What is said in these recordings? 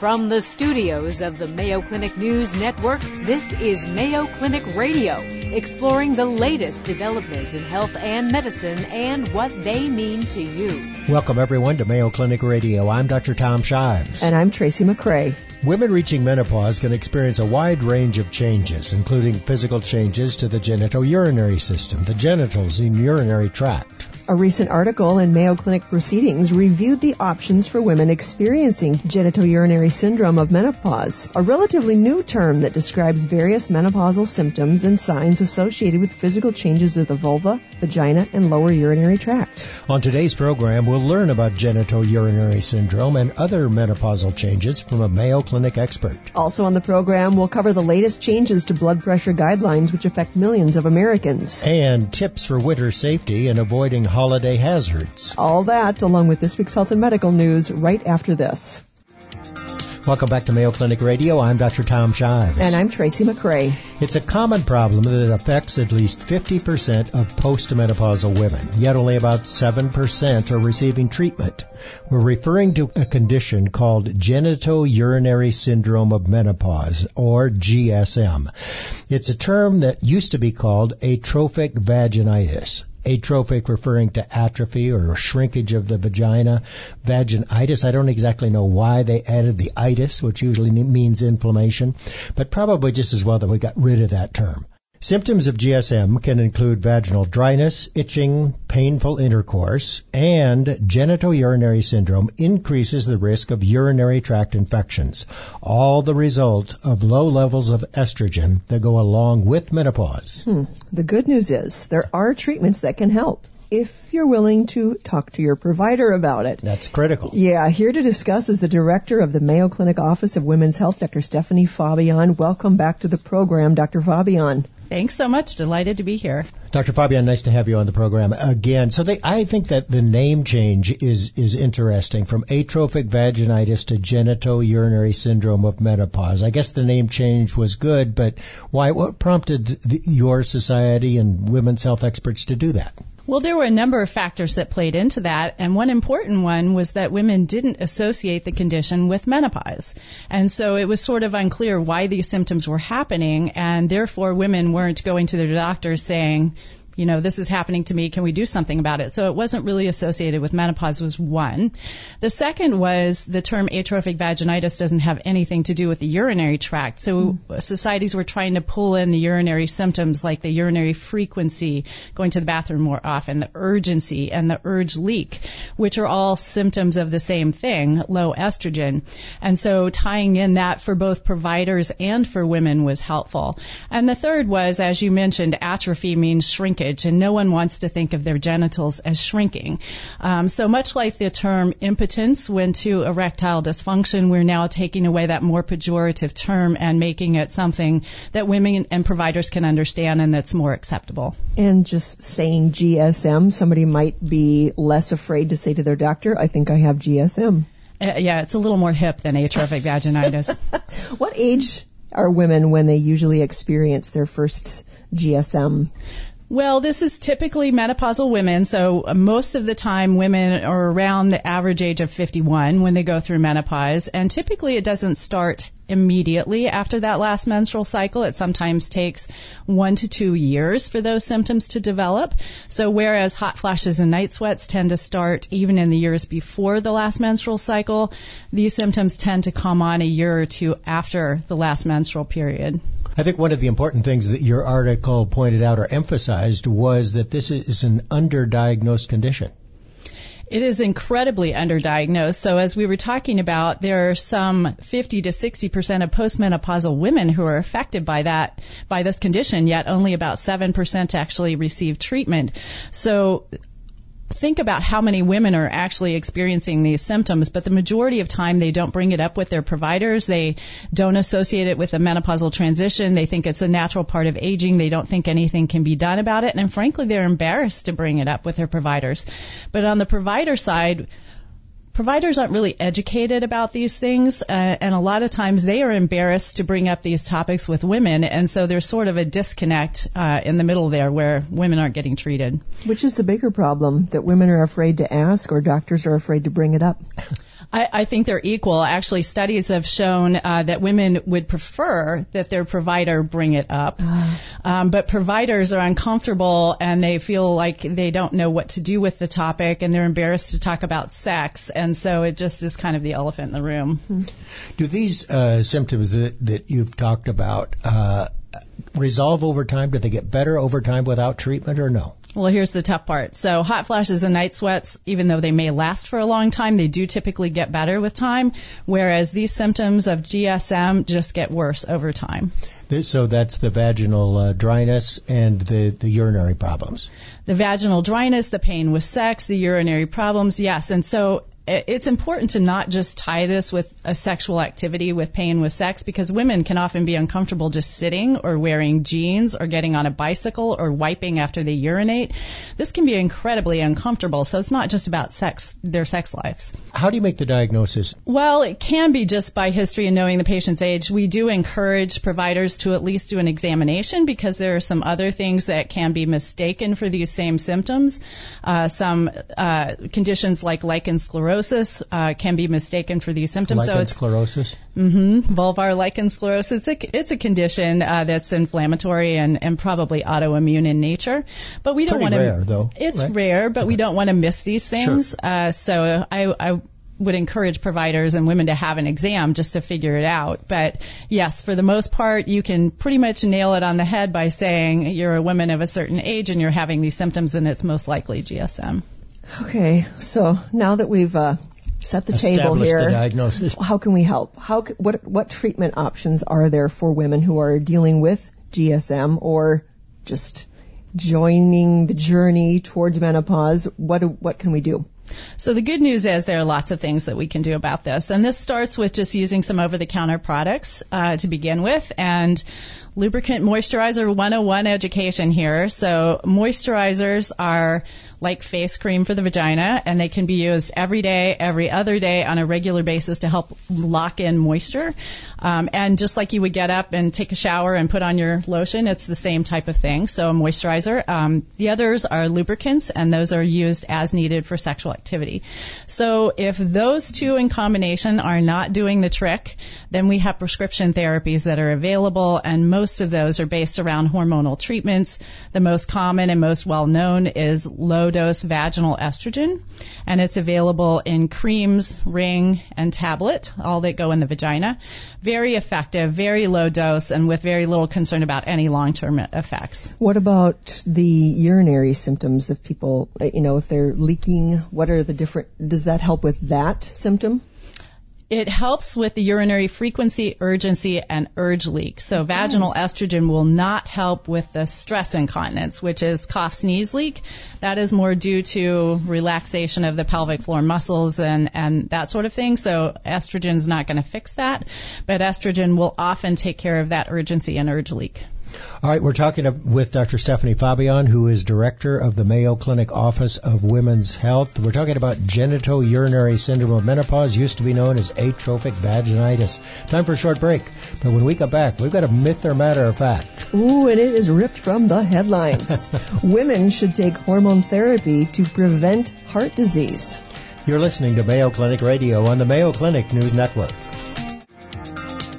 From the studios of the Mayo Clinic News Network, this is Mayo Clinic Radio, exploring the latest developments in health and medicine and what they mean to you. Welcome everyone to Mayo Clinic Radio. I'm Dr. Tom Shives. And I'm Tracy McCray. Women reaching menopause can experience a wide range of changes, including physical changes to the genitourinary system, the genitals and urinary tract. A recent article in Mayo Clinic Proceedings reviewed the options for women experiencing genitourinary syndrome of menopause, a relatively new term that describes various menopausal symptoms and signs associated with physical changes of the vulva, vagina, and lower urinary tract. On today's program, we'll learn about genitourinary syndrome and other menopausal changes from a Mayo Clinic expert. Also on the program, we'll cover the latest changes to blood pressure guidelines which affect millions of Americans. And tips for winter safety and avoiding holiday hazards. All that, along with this week's health and medical news, right after this. Welcome back to Mayo Clinic Radio. I'm Dr. Tom Shives. And I'm Tracy McCray. It's a common problem that affects at least 50% of postmenopausal women, yet only about 7% are receiving treatment. We're referring to a condition called genitourinary syndrome of menopause, or GSM. It's a term that used to be called atrophic vaginitis atrophic referring to atrophy or shrinkage of the vagina. Vaginitis, I don't exactly know why they added the itis, which usually means inflammation, but probably just as well that we got rid of that term. Symptoms of GSM can include vaginal dryness, itching, painful intercourse, and genitourinary syndrome increases the risk of urinary tract infections, all the result of low levels of estrogen that go along with menopause. Hmm. The good news is there are treatments that can help if you're willing to talk to your provider about it. That's critical. Yeah, here to discuss is the director of the Mayo Clinic Office of Women's Health, Dr. Stephanie Faubion. Welcome back to the program, Dr. Faubion. Thanks so much. Delighted to be here. Dr. Faubion, nice to have you on the program again. So they, I think that the name change is, is interesting from atrophic vaginitis to genitourinary syndrome of menopause. I guess the name change was good, but why, what prompted the, your society and women's health experts to do that? Well, there were a number of factors that played into that, and one important one was that women didn't associate the condition with menopause. And so it was sort of unclear why these symptoms were happening, and therefore women weren't going to their doctors saying, you know, this is happening to me. Can we do something about it? So it wasn't really associated with menopause was one. The second was the term atrophic vaginitis doesn't have anything to do with the urinary tract. So mm. societies were trying to pull in the urinary symptoms like the urinary frequency, going to the bathroom more often, the urgency and the urge leak, which are all symptoms of the same thing, low estrogen. And so tying in that for both providers and for women was helpful. And the third was, as you mentioned, atrophy means shrinkage shrinkage, and no one wants to think of their genitals as shrinking. Um, so much like the term impotence went to erectile dysfunction, we're now taking away that more pejorative term and making it something that women and providers can understand and that's more acceptable. And just saying GSM, somebody might be less afraid to say to their doctor, I think I have GSM. Uh, yeah, it's a little more hip than atrophic vaginitis. what age are women when they usually experience their first GSM? Well, this is typically menopausal women, so most of the time women are around the average age of 51 when they go through menopause, and typically it doesn't start immediately after that last menstrual cycle. It sometimes takes one to two years for those symptoms to develop. So whereas hot flashes and night sweats tend to start even in the years before the last menstrual cycle, these symptoms tend to come on a year or two after the last menstrual period. I think one of the important things that your article pointed out or emphasized was that this is an underdiagnosed condition. It is incredibly underdiagnosed. So as we were talking about, there are some 50 to 60 percent of postmenopausal women who are affected by that, by this condition, yet only about 7 percent actually receive treatment. So think about how many women are actually experiencing these symptoms, but the majority of time they don't bring it up with their providers. They don't associate it with a menopausal transition. They think it's a natural part of aging. They don't think anything can be done about it. And frankly, they're embarrassed to bring it up with their providers. But on the provider side, providers aren't really educated about these things, uh, and a lot of times they are embarrassed to bring up these topics with women, and so there's sort of a disconnect uh, in the middle there where women aren't getting treated. Which is the bigger problem that women are afraid to ask, or doctors are afraid to bring it up? I, I think they're equal. Actually, studies have shown uh, that women would prefer that their provider bring it up, um, but providers are uncomfortable and they feel like they don't know what to do with the topic and they're embarrassed to talk about sex, and so it just is kind of the elephant in the room. Do these uh, symptoms that, that you've talked about uh, resolve over time? Do they get better over time without treatment or no? Well, here's the tough part. So hot flashes and night sweats, even though they may last for a long time, they do typically get better with time, whereas these symptoms of GSM just get worse over time. So that's the vaginal uh, dryness and the, the urinary problems. The vaginal dryness, the pain with sex, the urinary problems, yes. And so it's important to not just tie this with a sexual activity with pain with sex because women can often be uncomfortable just sitting or wearing jeans or getting on a bicycle or wiping after they urinate. This can be incredibly uncomfortable. So it's not just about sex, their sex lives. How do you make the diagnosis? Well, it can be just by history and knowing the patient's age. We do encourage providers to at least do an examination because there are some other things that can be mistaken for these same symptoms. Uh, some uh, conditions like lichen sclerosus sclerosus uh, can be mistaken for these symptoms. Lichen so it's sclerosus. Mm-hmm, vulvar lichen sclerosus. It's a, it's a condition uh, that's inflammatory and, and probably autoimmune in nature. But we don't want to. rare though. It's right? rare, but okay. we don't want to miss these things. Sure. Uh, so I, I would encourage providers and women to have an exam just to figure it out. But yes, for the most part, you can pretty much nail it on the head by saying you're a woman of a certain age and you're having these symptoms and it's most likely GSM. Okay, so now that we've uh, set the table here, the diagnosis. how can we help? How what what treatment options are there for women who are dealing with GSM or just joining the journey towards menopause? What what can we do? So the good news is there are lots of things that we can do about this, and this starts with just using some over-the-counter products uh, to begin with, and lubricant moisturizer 101 education here. So moisturizers are like face cream for the vagina, and they can be used every day, every other day on a regular basis to help lock in moisture. Um, and just like you would get up and take a shower and put on your lotion, it's the same type of thing. So a moisturizer. Um, the others are lubricants, and those are used as needed for sexual activity. So if those two in combination are not doing the trick, then we have prescription therapies that are available, and most of those are based around hormonal treatments. The most common and most well known is low dose vaginal estrogen, and it's available in creams, ring, and tablet, all that go in the vagina. Very effective, very low dose, and with very little concern about any long term effects. What about the urinary symptoms of people, you know, if they're leaking? What are the different, does that help with that symptom? It helps with the urinary frequency, urgency, and urge leak. So vaginal estrogen will not help with the stress incontinence, which is cough, sneeze, leak. That is more due to relaxation of the pelvic floor muscles and, and that sort of thing. So estrogen is not going to fix that, but estrogen will often take care of that urgency and urge leak. All right, we're talking with Dr. Stephanie Faubion, who is director of the Mayo Clinic Office of Women's Health. We're talking about genitourinary syndrome of menopause, used to be known as atrophic vaginitis. Time for a short break, but when we come back, we've got a myth or matter of fact. Ooh, and it is ripped from the headlines. Women should take hormone therapy to prevent heart disease. You're listening to Mayo Clinic Radio on the Mayo Clinic News Network.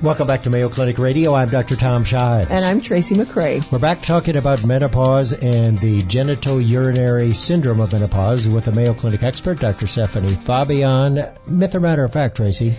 Welcome back to Mayo Clinic Radio. I'm Dr. Tom Shives. And I'm Tracy McCray. We're back talking about menopause and the genitourinary syndrome of menopause with the Mayo Clinic expert, Dr. Stephanie Faubion. Myth or matter of fact, Tracy?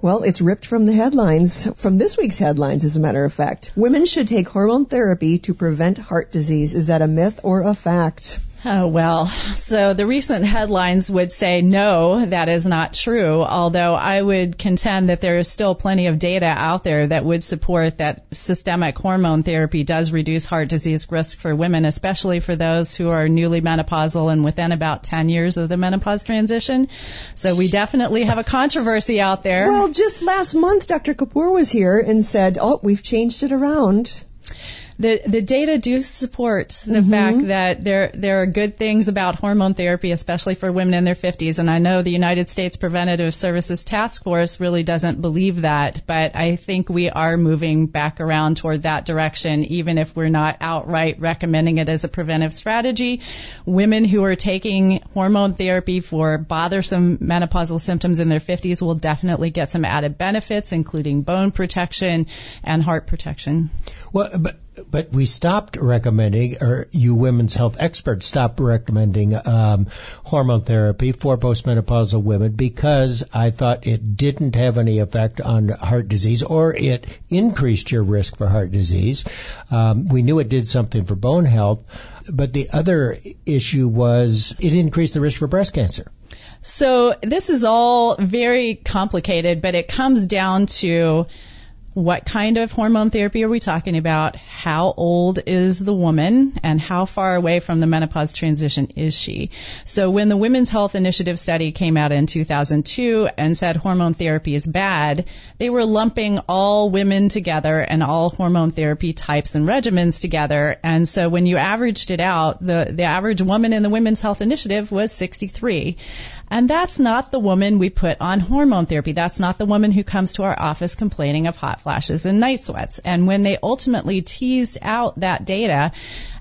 Well, it's ripped from the headlines, from this week's headlines, as a matter of fact. Women should take hormone therapy to prevent heart disease. Is that a myth or a fact? Oh, well, so the recent headlines would say no, that is not true, although I would contend that there is still plenty of data out there that would support that systemic hormone therapy does reduce heart disease risk for women, especially for those who are newly menopausal and within about 10 years of the menopause transition. So we definitely have a controversy out there. Well, just last month, Dr. Kapoor was here and said, oh, we've changed it around. The the data do support the mm-hmm. fact that there there are good things about hormone therapy, especially for women in their 50s. And I know the United States Preventative Services Task Force really doesn't believe that, but I think we are moving back around toward that direction, even if we're not outright recommending it as a preventive strategy. Women who are taking hormone therapy for bothersome menopausal symptoms in their 50s will definitely get some added benefits, including bone protection and heart protection. Well, but but we stopped recommending, or you women's health experts stopped recommending um, hormone therapy for postmenopausal women because I thought it didn't have any effect on heart disease, or it increased your risk for heart disease. Um, we knew it did something for bone health, but the other issue was it increased the risk for breast cancer. So this is all very complicated, but it comes down to what kind of hormone therapy are we talking about? How old is the woman and how far away from the menopause transition is she? So when the Women's Health Initiative study came out in 2002 and said hormone therapy is bad, they were lumping all women together and all hormone therapy types and regimens together. And so when you averaged it out, the, the average woman in the Women's Health Initiative was 63. And that's not the woman we put on hormone therapy. That's not the woman who comes to our office complaining of hot flashes and night sweats. And when they ultimately teased out that data,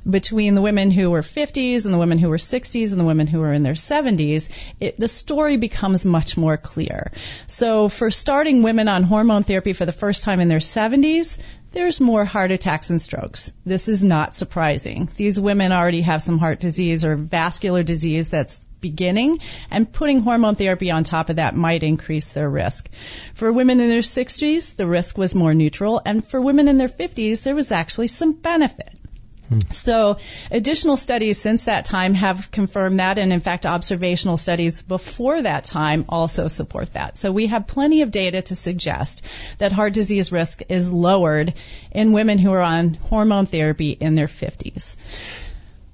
between the women who were 50s and the women who were 60s and the women who were in their 70s, it, the story becomes much more clear. So for starting women on hormone therapy for the first time in their 70s, there's more heart attacks and strokes. This is not surprising. These women already have some heart disease or vascular disease that's beginning, and putting hormone therapy on top of that might increase their risk. For women in their 60s, the risk was more neutral, and for women in their 50s, there was actually some benefit. Hmm. So additional studies since that time have confirmed that, and in fact, observational studies before that time also support that. So we have plenty of data to suggest that heart disease risk is lowered in women who are on hormone therapy in their 50s.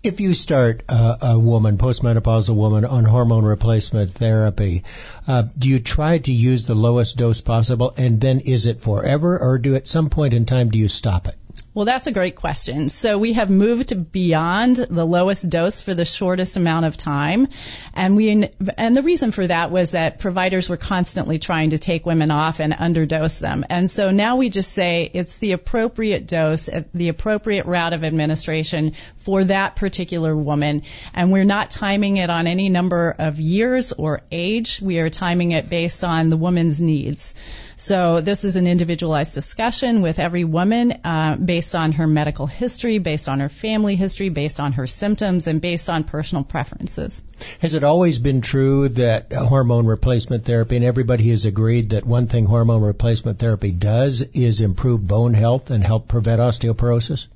If you start uh, a woman, postmenopausal woman, on hormone replacement therapy, uh, do you try to use the lowest dose possible, and then is it forever, or do at some point in time do you stop it? Well, that's a great question. So we have moved beyond the lowest dose for the shortest amount of time, and we and the reason for that was that providers were constantly trying to take women off and underdose them, and so now we just say it's the appropriate dose, the appropriate route of administration for that particular woman, and we're not timing it on any number of years or age. We are timing it based on the woman's needs. So this is an individualized discussion with every woman uh, based on her medical history, based on her family history, based on her symptoms, and based on personal preferences. Has it always been true that uh, hormone replacement therapy, and everybody has agreed that one thing hormone replacement therapy does is improve bone health and help prevent osteoporosis?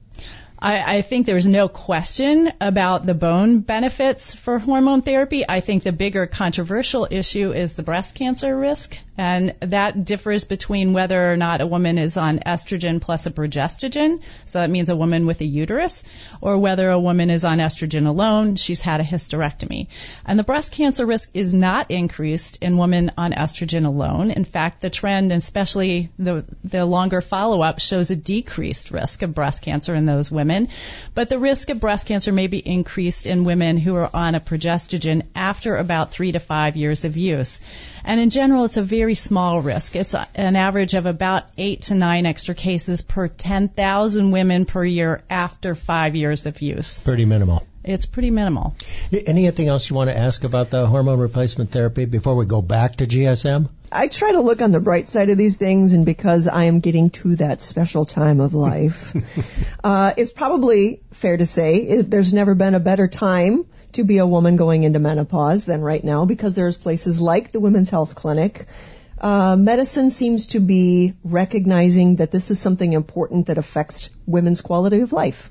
I, I think there's no question about the bone benefits for hormone therapy. I think the bigger controversial issue is the breast cancer risk, and that differs between whether or not a woman is on estrogen plus a progestogen, so that means a woman with a uterus, or whether a woman is on estrogen alone, she's had a hysterectomy. And the breast cancer risk is not increased in women on estrogen alone. In fact, the trend, especially the, the longer follow-up, shows a decreased risk of breast cancer in those women women, but the risk of breast cancer may be increased in women who are on a progestogen after about three to five years of use. And in general, it's a very small risk. It's an average of about eight to nine extra cases per 10,000 women per year after five years of use. Pretty minimal. It's pretty minimal. Anything else you want to ask about the hormone replacement therapy before we go back to GSM? I try to look on the bright side of these things, and because I am getting to that special time of life, uh, it's probably fair to say it, there's never been a better time to be a woman going into menopause than right now because there's places like the Women's Health Clinic. Uh, medicine seems to be recognizing that this is something important that affects women's quality of life.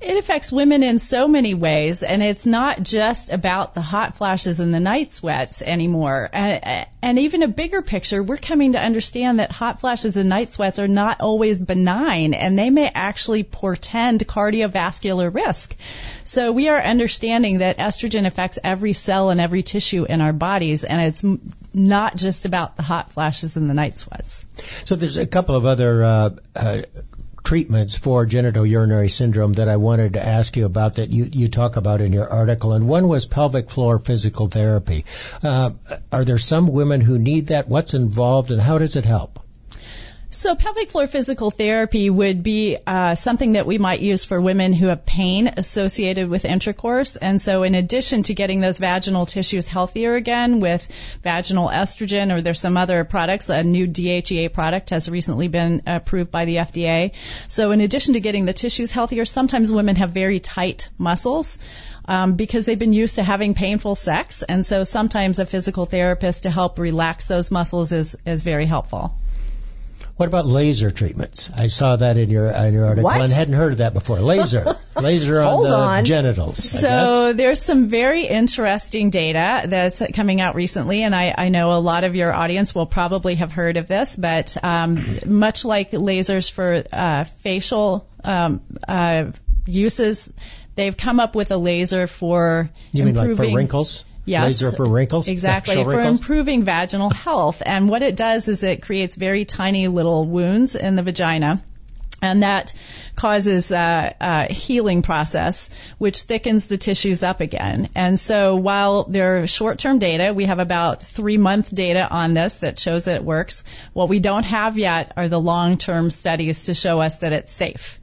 It affects women in so many ways, and it's not just about the hot flashes and the night sweats anymore. And, even a bigger picture, we're coming to understand that hot flashes and night sweats are not always benign, and they may actually portend cardiovascular risk. So we are understanding that estrogen affects every cell and every tissue in our bodies, and it's not just about the hot flashes and the night sweats. So there's a couple of other uh, uh, treatments for genitourinary syndrome that I wanted to ask you about that you, you talk about in your article, and one was pelvic floor physical therapy. Uh, are there some women who need that? What's involved, and how does it help? So pelvic floor physical therapy would be uh, something that we might use for women who have pain associated with intercourse. And so in addition to getting those vaginal tissues healthier again with vaginal estrogen or there's some other products, a new DHEA product has recently been approved by the FDA. So in addition to getting the tissues healthier, sometimes women have very tight muscles. Um, because they've been used to having painful sex, and so sometimes a physical therapist to help relax those muscles is is very helpful. What about laser treatments? I saw that in your in your article What? and hadn't heard of that before. Laser, laser on Hold the on. genitals. So there's some very interesting data that's coming out recently, and I, I know a lot of your audience will probably have heard of this, but um, much like lasers for uh, facial um, uh, uses, they've come up with a laser for You mean like for improving- wrinkles? Yes. Laser for wrinkles? Exactly. For wrinkles? improving vaginal health. And what it does is it creates very tiny little wounds in the vagina. And that causes a, a healing process, which thickens the tissues up again. And so while there are short-term data, we have about three-month data on this that shows that it works. What we don't have yet are the long-term studies to show us that it's safe.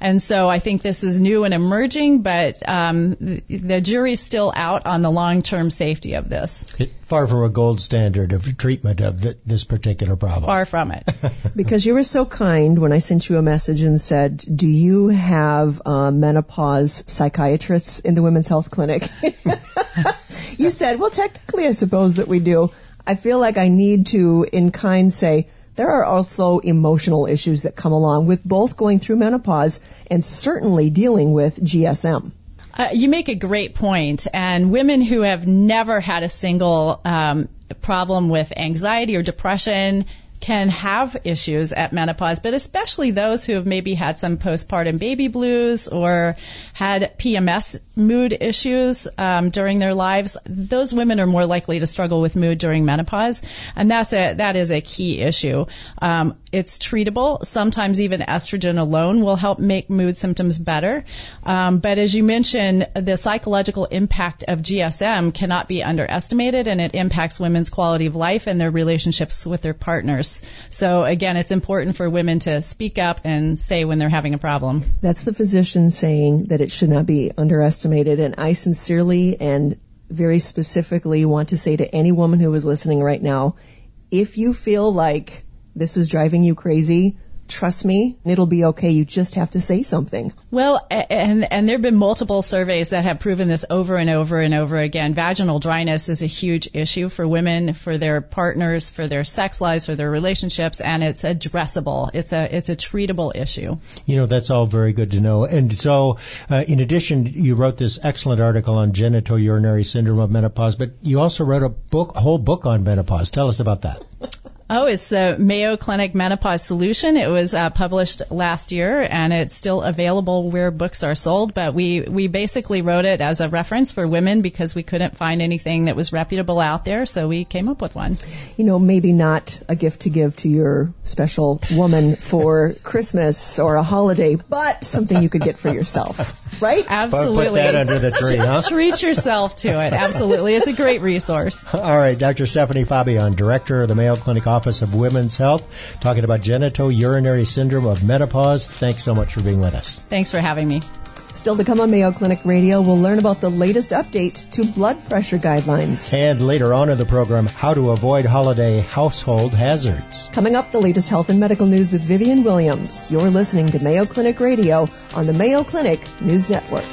And so I think this is new and emerging, but um, the, the jury's still out on the long-term safety of this. It- far from a gold standard of treatment of th- this particular problem. Far from it. Because you were so kind when I sent you a message and said, "Do you have uh, menopause psychiatrists in the Women's Health Clinic?" you said, "Well, technically, I suppose that we do." I feel like I need to, in kind, say there are also emotional issues that come along with both going through menopause and certainly dealing with GSM. Uh, you make a great point, and women who have never had a single um, problem with anxiety or depression can have issues at menopause, but especially those who have maybe had some postpartum baby blues or had PMS mood issues um, during their lives. Those women are more likely to struggle with mood during menopause, and that's a that is a key issue. Um, it's treatable. Sometimes even estrogen alone will help make mood symptoms better. Um, but as you mentioned, the psychological impact of GSM cannot be underestimated, and it impacts women's quality of life and their relationships with their partners. So again, it's important for women to speak up and say when they're having a problem. That's the physician saying that it should not be underestimated. And I sincerely and very specifically want to say to any woman who is listening right now, if you feel like this is driving you crazy, trust me, it'll be okay. You just have to say something. Well, and and there've been multiple surveys that have proven this over and over and over again. Vaginal dryness is a huge issue for women, for their partners, for their sex lives, for their relationships, and it's addressable. It's a it's a treatable issue. You know, that's all very good to know. And so, uh, in addition, you wrote this excellent article on genitourinary syndrome of menopause, but you also wrote a book, a whole book on menopause. Tell us about that. Oh, it's the Mayo Clinic Menopause Solution. It was uh, published last year, and it's still available where books are sold. But we we basically wrote it as a reference for women because we couldn't find anything that was reputable out there, so we came up with one. You know, maybe not a gift to give to your special woman for Christmas or a holiday, but something you could get for yourself, right? Absolutely. Put that under the tree, huh? Treat yourself to it. Absolutely. It's a great resource. All right, Dr. Stephanie Faubion, Director of the Mayo Clinic Office of Women's Health, talking about genitourinary syndrome of menopause. Thanks so much for being with us. Thanks for having me. Still to come on Mayo Clinic Radio, we'll learn about the latest update to blood pressure guidelines. And later on in the program, how to avoid holiday household hazards. Coming up, the latest health and medical news with Vivian Williams. You're listening to Mayo Clinic Radio on the Mayo Clinic News Network.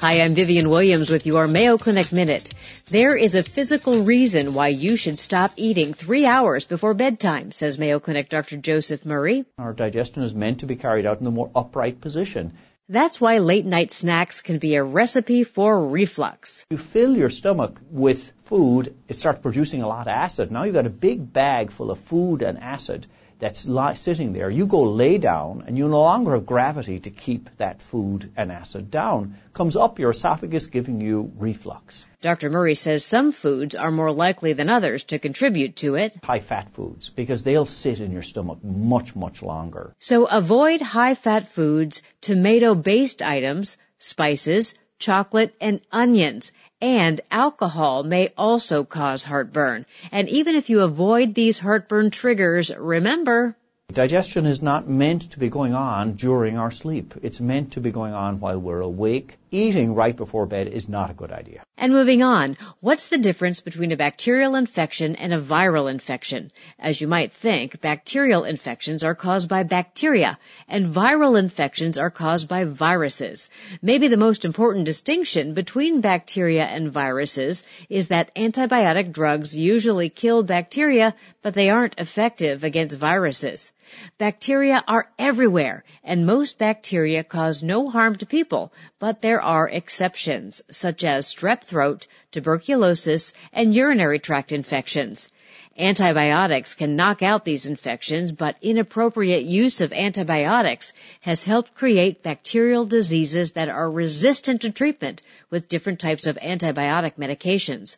Hi, I'm Vivian Williams with your Mayo Clinic Minute. There is a physical reason why you should stop eating three hours before bedtime, says Mayo Clinic Dr. Joseph Murray. Our digestion is meant to be carried out in a more upright position. That's why late night snacks can be a recipe for reflux. You fill your stomach with food, it starts producing a lot of acid. Now you've got a big bag full of food and acid that's li- sitting there. You go lay down, and you no longer have gravity to keep that food and acid down. Comes up your esophagus, giving you reflux. Dr. Murray says some foods are more likely than others to contribute to it. High fat foods, because they'll sit in your stomach much, much longer. So avoid high fat foods, tomato based items, spices, chocolate, and onions. And alcohol may also cause heartburn. And even if you avoid these heartburn triggers, remember, Digestion is not meant to be going on during our sleep. It's meant to be going on while we're awake. Eating right before bed is not a good idea. And moving on, what's the difference between a bacterial infection and a viral infection? As you might think, bacterial infections are caused by bacteria, and viral infections are caused by viruses. Maybe the most important distinction between bacteria and viruses is that antibiotic drugs usually kill bacteria, but they aren't effective against viruses. Bacteria are everywhere, and most bacteria cause no harm to people, but there are exceptions, such as strep throat, tuberculosis, and urinary tract infections. Antibiotics can knock out these infections, but inappropriate use of antibiotics has helped create bacterial diseases that are resistant to treatment with different types of antibiotic medications.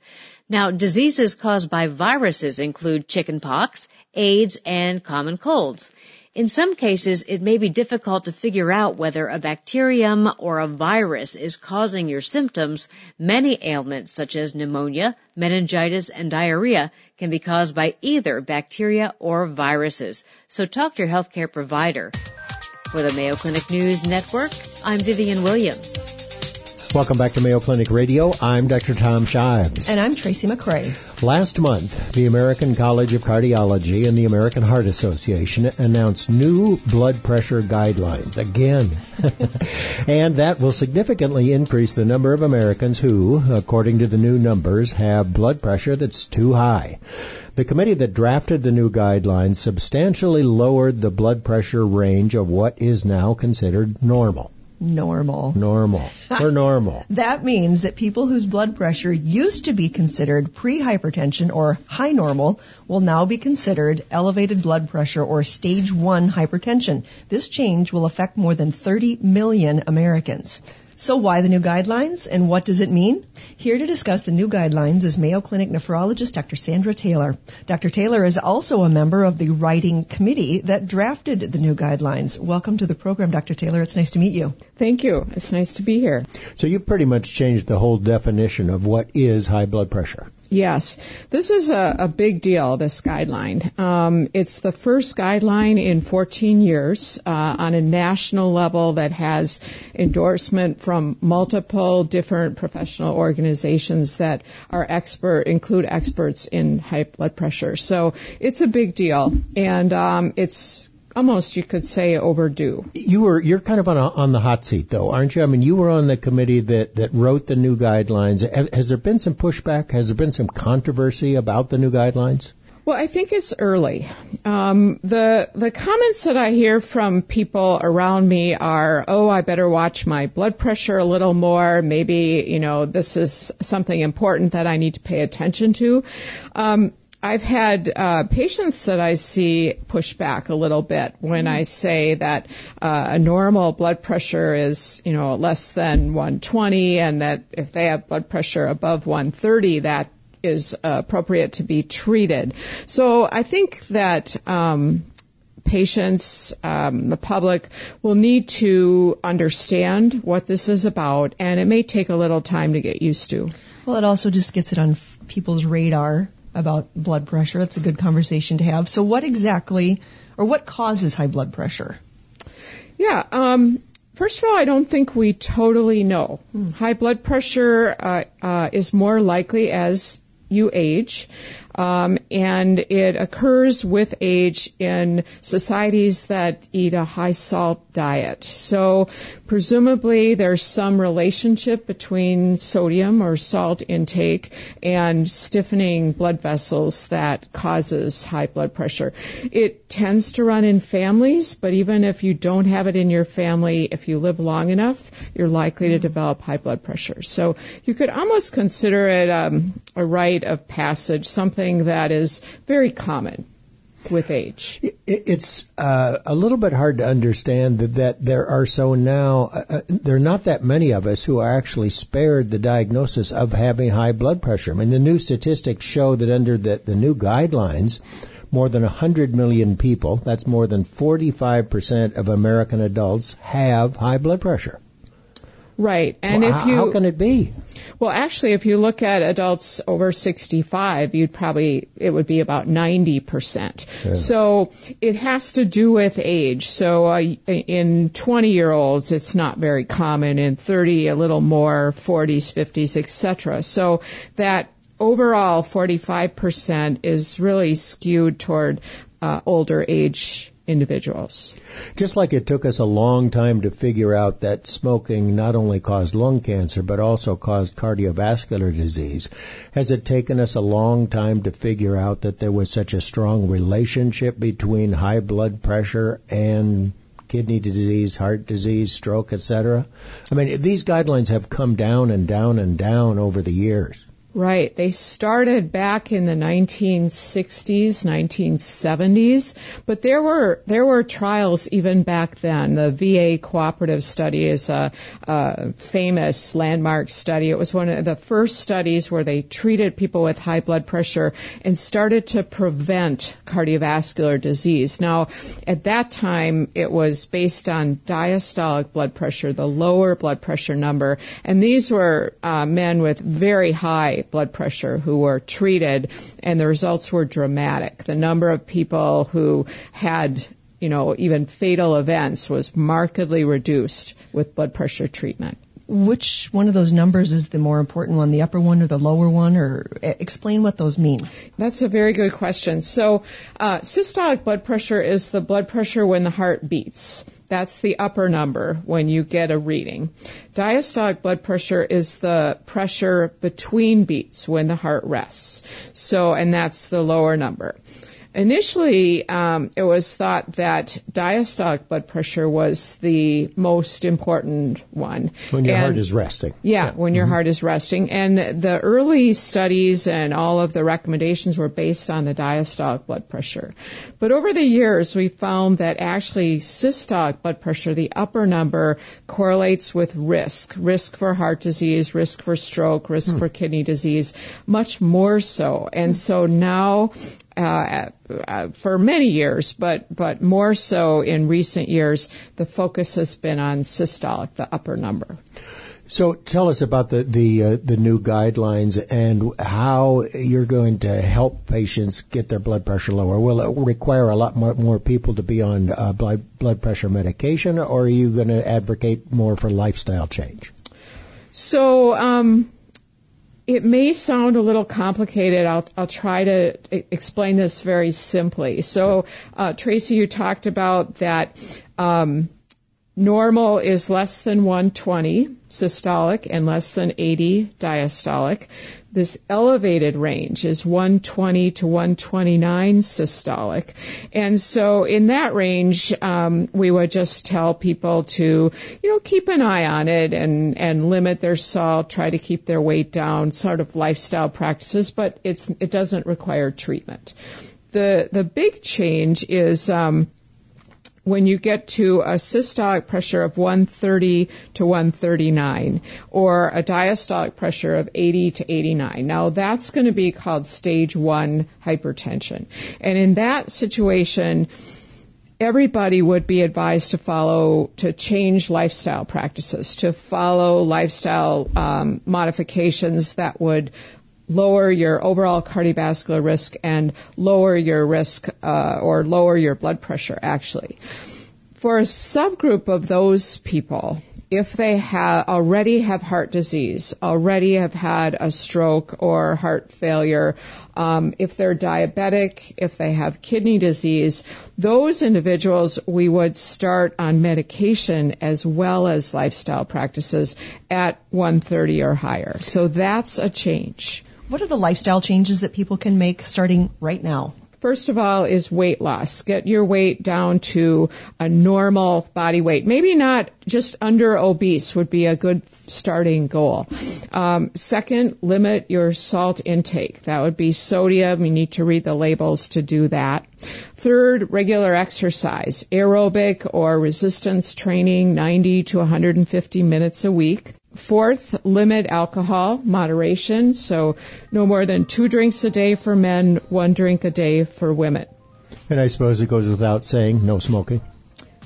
Now, diseases caused by viruses include chickenpox, AIDS, and common colds. In some cases, it may be difficult to figure out whether a bacterium or a virus is causing your symptoms. Many ailments, such as pneumonia, meningitis, and diarrhea, can be caused by either bacteria or viruses. So talk to your healthcare provider. For the Mayo Clinic News Network, I'm Vivian Williams. Welcome back to Mayo Clinic Radio. I'm Dr. Tom Shives. And I'm Tracy McCray. Last month, the American College of Cardiology and the American Heart Association announced new blood pressure guidelines again. and that will significantly increase the number of Americans who, according to the new numbers, have blood pressure that's too high. The committee that drafted the new guidelines substantially lowered the blood pressure range of what is now considered normal normal. Normal. We're normal. that means that people whose blood pressure used to be considered pre-hypertension or high normal will now be considered elevated blood pressure or stage 1 hypertension. This change will affect more than 30 million Americans. So why the new guidelines and what does it mean? Here to discuss the new guidelines is Mayo Clinic nephrologist Dr. Sandra Taler. Dr. Taler is also a member of the writing committee that drafted the new guidelines. Welcome to the program, Dr. Taler. It's nice to meet you. Thank you. It's nice to be here. So you've pretty much changed the whole definition of what is high blood pressure. Yes, this is a, a big deal, this guideline. Um, it's the first guideline in 14 years uh, on a national level that has endorsement from multiple different professional organizations that are expert, include experts in high blood pressure. So it's a big deal, and um, it's almost you could say overdue. You were you're kind of on a, on the hot seat though, aren't you? I mean, you were on the committee that that wrote the new guidelines. Has there been some pushback? Has there been some controversy about the new guidelines? Well, I think it's early. Um, the the comments that I hear from people around me are, "Oh, I better watch my blood pressure a little more. Maybe you know this is something important that I need to pay attention to." Um, I've had uh, patients that I see push back a little bit when I say that uh, a normal blood pressure is, you know, less than 120, and that if they have blood pressure above 130, that is uh, appropriate to be treated. So I think that. Um, patients, um, the public will need to understand what this is about, and it may take a little time to get used to. Well, it also just gets it on f- people's radar about blood pressure. That's a good conversation to have. So, what exactly, or what causes high blood pressure? Yeah. Um, First of all, I don't think we totally know. Hmm. High blood pressure uh, uh, is more likely as you age. Um, and it occurs with age in societies that eat a high salt diet. So presumably there's some relationship between sodium or salt intake and stiffening blood vessels that causes high blood pressure. It tends to run in families, but even if you don't have it in your family, if you live long enough, you're likely to develop high blood pressure. So you could almost consider it um, a rite of passage, something that is very common with age. It's uh, a little bit hard to understand that, that there are so now, uh, uh, there are not that many of us who are actually spared the diagnosis of having high blood pressure. I mean, the new statistics show that under the, the new guidelines, more than 100 million people, that's more than 45% of American adults, have high blood pressure. Right. And well, if you how can it be? Well, actually, if you look at adults over 65, you'd probably it would be about 90 percent. Yeah. So it has to do with age. So uh, in 20 year olds, it's not very common. In 30, a little more. 40s, 50s, etc. So that overall 45% is really skewed toward uh, older age individuals. Just like it took us a long time to figure out that smoking not only caused lung cancer but also caused cardiovascular disease, has it taken us a long time to figure out that there was such a strong relationship between high blood pressure and kidney disease, heart disease, stroke, etc.? I mean, these guidelines have come down and down and down over the years. Right. They started back in the 1960s, 1970s, but there were there were trials even back then. The VA cooperative study is a, a famous landmark study. It was one of the first studies where they treated people with high blood pressure and started to prevent cardiovascular disease. Now, at that time, it was based on diastolic blood pressure, the lower blood pressure number, and these were uh, men with very high blood pressure who were treated, and the results were dramatic. The number of people who had you know, even fatal events was markedly reduced with blood pressure treatment. Which one of those numbers is the more important one, the upper one or the lower one, or explain what those mean? That's a very good question. So, uh, systolic blood pressure is the blood pressure when the heart beats. That's the upper number when you get a reading. Diastolic blood pressure is the pressure between beats when the heart rests. So, and that's the lower number. Initially, um, it was thought that diastolic blood pressure was the most important one. When your and, heart is resting. Yeah, yeah. when your mm-hmm. heart is resting. And the early studies and all of the recommendations were based on the diastolic blood pressure. But over the years, we found that actually systolic blood pressure, the upper number, correlates with risk. Risk for heart disease, risk for stroke, risk hmm. for kidney disease, much more so. And so now uh, uh, for many years, but but more so in recent years, the focus has been on systolic, the upper number. So tell us about the the uh, the new guidelines and how you're going to help patients get their blood pressure lower. Will it require a lot more, more people to be on uh, blood blood pressure medication, or are you going to advocate more for lifestyle change? So um, it may sound a little complicated. I'll, I'll try to explain this very simply. So, uh, Tracy, you talked about that um, normal is less than 120 systolic and less than 80 diastolic. This elevated range is 120 to 129 systolic. And so in that range, um, we would just tell people to, you know, keep an eye on it and, and limit their salt, try to keep their weight down, sort of lifestyle practices, but it's, it doesn't require treatment. The, the big change is, um, when you get to a systolic pressure of 130 to 139 or a diastolic pressure of 80 to 89. Now that's going to be called stage one hypertension. And in that situation, everybody would be advised to follow, to change lifestyle practices, to follow lifestyle um, modifications that would lower your overall cardiovascular risk and lower your risk uh, or lower your blood pressure actually. For a subgroup of those people, if they already have heart disease, already have had a stroke or heart failure, um, if they're diabetic, if they have kidney disease, those individuals we would start on medication as well as lifestyle practices at 130 or higher. So that's a change. What are the lifestyle changes that people can make starting right now? First of all is weight loss. Get your weight down to a normal body weight. Maybe not just under obese would be a good starting goal. Um, second, limit your salt intake. That would be sodium. You need to read the labels to do that. Third, regular exercise, aerobic or resistance training, 90 to 150 minutes a week. Fourth, limit alcohol, moderation. So no more than two drinks a day for men, one drink a day for women. And I suppose it goes without saying, no smoking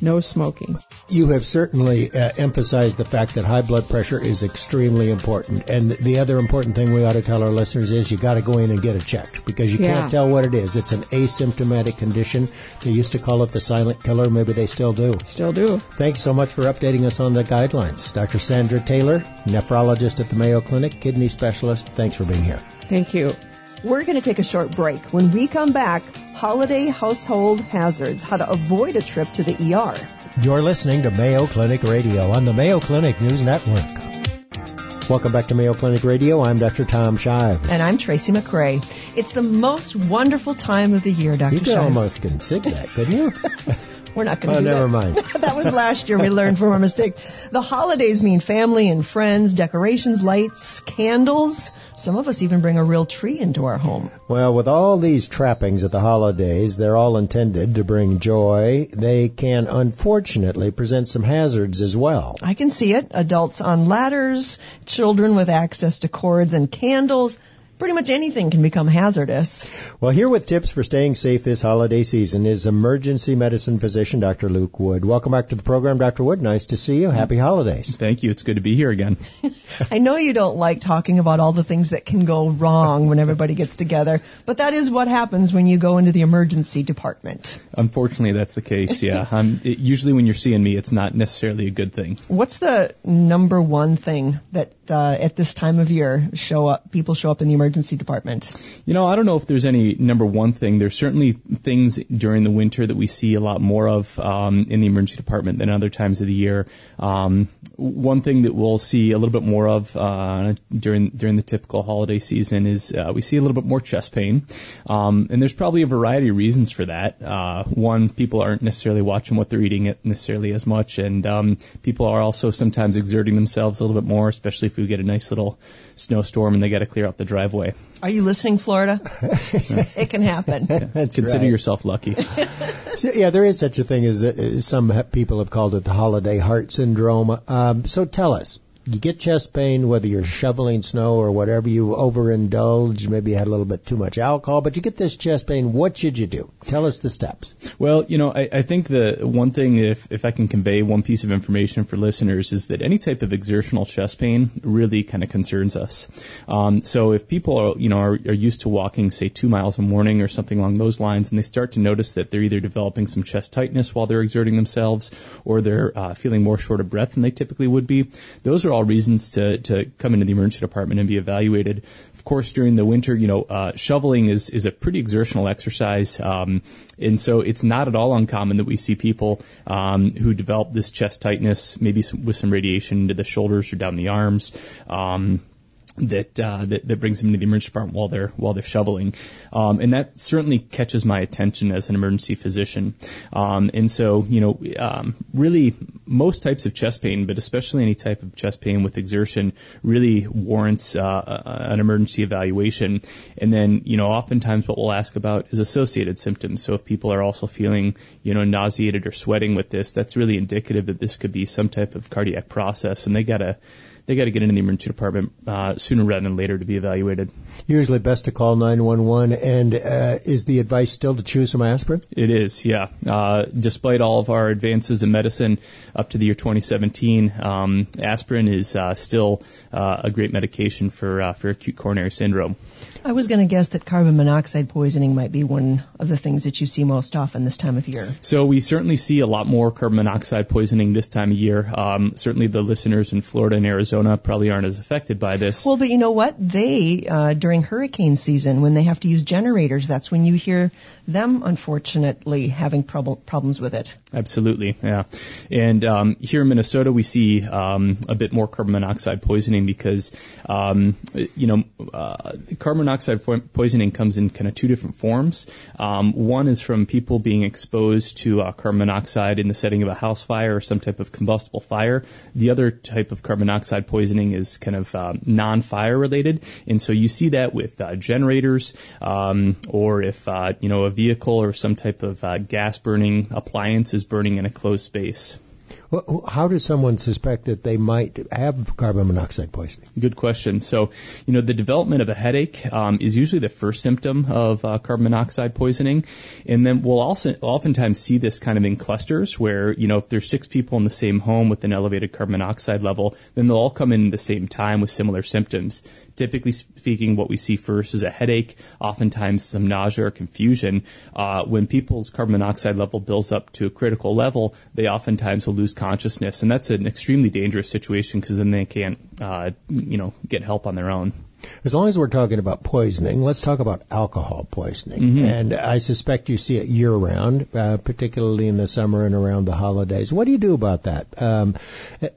no smoking. You have certainly uh, emphasized the fact that high blood pressure is extremely important. And the other important thing we ought to tell our listeners is you got to go in and get it checked because you yeah. can't tell what it is. It's an asymptomatic condition. They used to call it the silent killer. Maybe they still do. Still do. Thanks so much for updating us on the guidelines. Dr. Sandra Taler, nephrologist at the Mayo Clinic, kidney specialist. Thanks for being here. Thank you. We're going to take a short break. When we come back, holiday household hazards, how to avoid a trip to the ER. You're listening to Mayo Clinic Radio on the Mayo Clinic News Network. Welcome back to Mayo Clinic Radio. I'm Dr. Tom Shives. And I'm Tracy McCray. It's the most wonderful time of the year, Dr. You could Shives. almost consider that, couldn't you? We're not going to oh, do never that. mind. that was last year. We learned from our mistake. The holidays mean family and friends, decorations, lights, candles. Some of us even bring a real tree into our home. Well, with all these trappings at the holidays, they're all intended to bring joy. They can unfortunately present some hazards as well. I can see it. Adults on ladders, children with access to cords and candles pretty much anything can become hazardous. Well, here with tips for staying safe this holiday season is emergency medicine physician Dr. Luke Wood. Welcome back to the program, Dr. Wood. Nice to see you. Happy holidays. Thank you. It's good to be here again. I know you don't like talking about all the things that can go wrong when everybody gets together, but that is what happens when you go into the emergency department. Unfortunately, that's the case. Yeah. um, it, usually, when you're seeing me, it's not necessarily a good thing. What's the number one thing that uh, at this time of year show up? People show up in the emergency department. You know, I don't know if there's any number one thing. There's certainly things during the winter that we see a lot more of um, in the emergency department than other times of the year. Um, one thing that we'll see a little bit more of uh, during during the typical holiday season is uh, we see a little bit more chest pain, um, and there's probably a variety of reasons for that. Uh, one, people aren't necessarily watching what they're eating necessarily as much, and um, people are also sometimes exerting themselves a little bit more, especially if we get a nice little snowstorm and they got to clear out the driveway. Are you listening, Florida? it can happen. That's Consider right. yourself lucky. So, yeah, there is such a thing as uh, some people have called it the holiday heart syndrome. Um, so tell us, you get chest pain whether you're shoveling snow or whatever. You overindulge, maybe you had a little bit too much alcohol, but you get this chest pain. What should you do? Tell us the steps. Well, you know, I, I think the one thing, if if I can convey one piece of information for listeners, is that any type of exertional chest pain really kind of concerns us. Um, so if people are, you know, are, are used to walking, say, two miles a morning or something along those lines, and they start to notice that they're either developing some chest tightness while they're exerting themselves, or they're uh, feeling more short of breath than they typically would be, those are all reasons to, to come into the emergency department and be evaluated. Of course, during the winter, you know, uh, shoveling is, is a pretty exertional exercise. Um, and so it's not at all uncommon that we see people um, who develop this chest tightness, maybe some, with some radiation into the shoulders or down the arms. Um, that, uh, that that brings them to the emergency department while they're while they're shoveling, um, and that certainly catches my attention as an emergency physician. Um, and so, you know, um, really most types of chest pain, but especially any type of chest pain with exertion, really warrants uh, an emergency evaluation. And then, you know, oftentimes what we'll ask about is associated symptoms. So if people are also feeling, you know, nauseated or sweating with this, that's really indicative that this could be some type of cardiac process, and they gotta they got to get into the emergency department uh, sooner rather than later to be evaluated. Usually best to call 911. And uh, is the advice still to choose some aspirin? It is, yeah. Uh, despite all of our advances in medicine up to the year 2017, um, aspirin is uh, still uh, a great medication for uh, for acute coronary syndrome. I was going to guess that carbon monoxide poisoning might be one of the things that you see most often this time of year. So we certainly see a lot more carbon monoxide poisoning this time of year. Um, certainly the listeners in Florida and Arizona probably aren't as affected by this. Well, but you know what? They, uh, during hurricane season, when they have to use generators, that's when you hear them, unfortunately, having prob- problems with it. Absolutely, yeah. And um, here in Minnesota, we see um, a bit more carbon monoxide poisoning because, um, you know, uh, carbon monoxide poisoning comes in kind of two different forms. Um, one is from people being exposed to uh, carbon monoxide in the setting of a house fire or some type of combustible fire. The other type of carbon monoxide poisoning is kind of um, non-fire related, and so you see that with uh, generators um, or if uh, you know a vehicle or some type of uh, gas burning appliance is burning in a closed space. How does someone suspect that they might have carbon monoxide poisoning? Good question. So, you know, the development of a headache um, is usually the first symptom of uh, carbon monoxide poisoning, and then we'll also oftentimes see this kind of in clusters where, you know, if there's six people in the same home with an elevated carbon monoxide level, then they'll all come in at the same time with similar symptoms. Typically speaking, what we see first is a headache, oftentimes some nausea or confusion. Uh, when people's carbon monoxide level builds up to a critical level, they oftentimes will lose consciousness, and that's an extremely dangerous situation because then they can't, uh, you know, get help on their own. As long as we're talking about poisoning, let's talk about alcohol poisoning. Mm-hmm. And I suspect you see it year round, uh, particularly in the summer and around the holidays. What do you do about that? Um,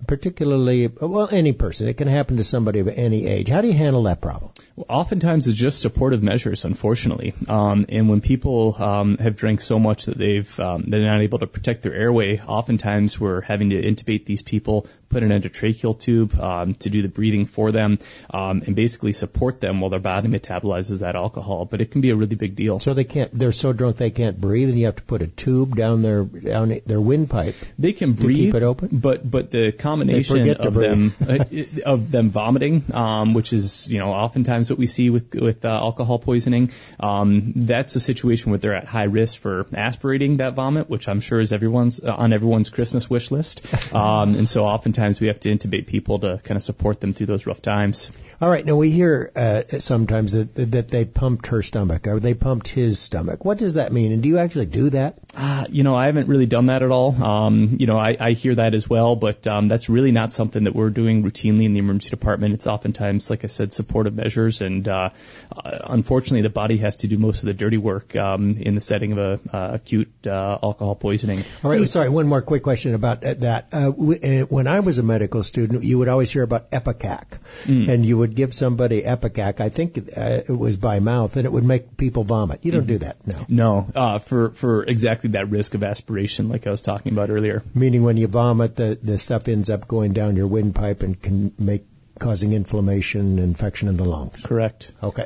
particularly, well, any person. It can happen to somebody of any age. How do you handle that problem? Well, oftentimes it's just supportive measures, unfortunately. Um, and when people um, have drank so much that they've um, they're not able to protect their airway, oftentimes we're having to intubate these people, put an endotracheal tube um, to do the breathing for them, um, and basically support them while their body metabolizes that alcohol. But it can be a really big deal. So they can't. They're so drunk they can't breathe, and you have to put a tube down their down their windpipe. They can breathe, keep it open, but but the combination of them uh, of them vomiting, um, which is you know oftentimes what we see with with uh, alcohol poisoning. Um, that's a situation where they're at high risk for aspirating that vomit, which I'm sure is everyone's uh, on everyone's Christmas wish list. Um, and so oftentimes we have to intubate people to kind of support them through those rough times. All right. Now we hear uh, sometimes that that they pumped her stomach or they pumped his stomach. What does that mean? And do you actually do that? Uh, you know, I haven't really done that at all. Um, you know, I, I hear that as well, but um, that's really not something that we're doing routinely in the emergency department. It's oftentimes, like I said, supportive measures, and uh, uh, unfortunately, the body has to do most of the dirty work um, in the setting of a uh, acute uh, alcohol poisoning. All right. Sorry. One more quick question about that. Uh, uh, when I was a medical student, you would always hear about Ipecac, mm. and you would give somebody Ipecac, I think uh, it was by mouth, and it would make people vomit. You don't do that, no. No, uh, for for exactly that risk of aspiration, like I was talking about earlier. Meaning, when you vomit, the the stuff ends up going down your windpipe and can make causing inflammation, infection in the lungs. Correct. Okay.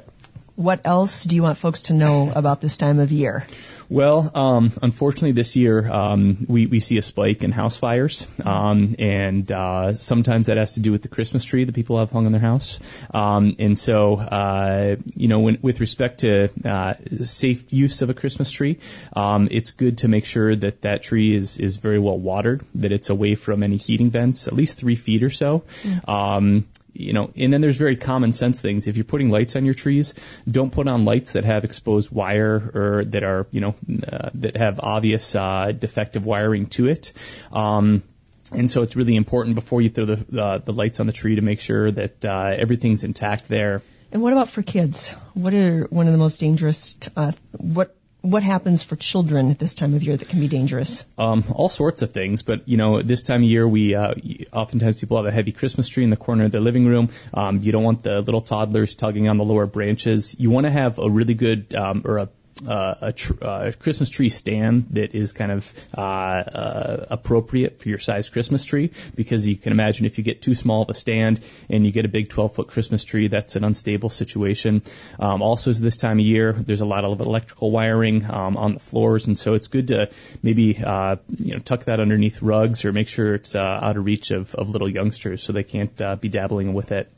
What else do you want folks to know about this time of year? Well, um, unfortunately, this year um, we we see a spike in house fires, um, and uh, sometimes that has to do with the Christmas tree that people have hung in their house. Um, and so, uh, you know, when, with respect to uh, safe use of a Christmas tree, um, it's good to make sure that that tree is is very well watered, that it's away from any heating vents, at least three feet or so. Mm you know, and then there's very common sense things. If you're putting lights on your trees, don't put on lights that have exposed wire or that are, you know, uh, that have obvious uh, defective wiring to it. Um, and so it's really important before you throw the uh, the lights on the tree to make sure that uh, everything's intact there. And what about for kids? What are one of the most dangerous? Uh, what what happens for children at this time of year that can be dangerous? Um, all sorts of things, but you know, this time of year, we uh, oftentimes people have a heavy Christmas tree in the corner of their living room. Um, you don't want the little toddlers tugging on the lower branches. You want to have a really good um, or a uh, a, tr- uh, a Christmas tree stand that is kind of uh, uh, appropriate for your size Christmas tree because you can imagine if you get too small of a stand and you get a big 12 foot Christmas tree, that's an unstable situation. Um, also, this time of year, there's a lot of electrical wiring um, on the floors, and so it's good to maybe uh, you know tuck that underneath rugs or make sure it's uh, out of reach of, of little youngsters so they can't be dabbling with it.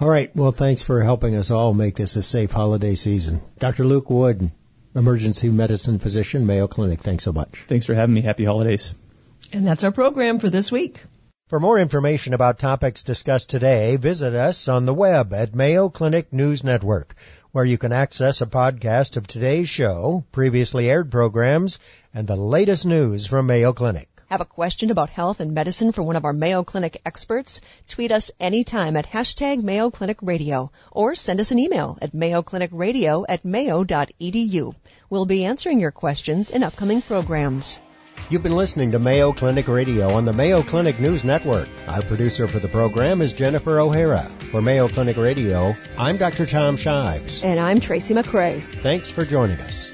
All right. Well, thanks for helping us all make this a safe holiday season. Dr. Luke Wood, emergency medicine physician, Mayo Clinic. Thanks so much. Thanks for having me. Happy holidays. And that's our program for this week. For more information about topics discussed today, visit us on the web at Mayo Clinic News Network, where you can access a podcast of today's show, previously aired programs, and the latest news from Mayo Clinic. Have a question about health and medicine for one of our Mayo Clinic experts? Tweet us anytime at hashtag Mayo Clinic Radio or send us an email at mayoclinicradio at mayo.edu. We'll be answering your questions in upcoming programs. You've been listening to Mayo Clinic Radio on the Mayo Clinic News Network. Our producer for the program is Jennifer O'Hara. For Mayo Clinic Radio, I'm Dr. Tom Shives. And I'm Tracy McCray. Thanks for joining us.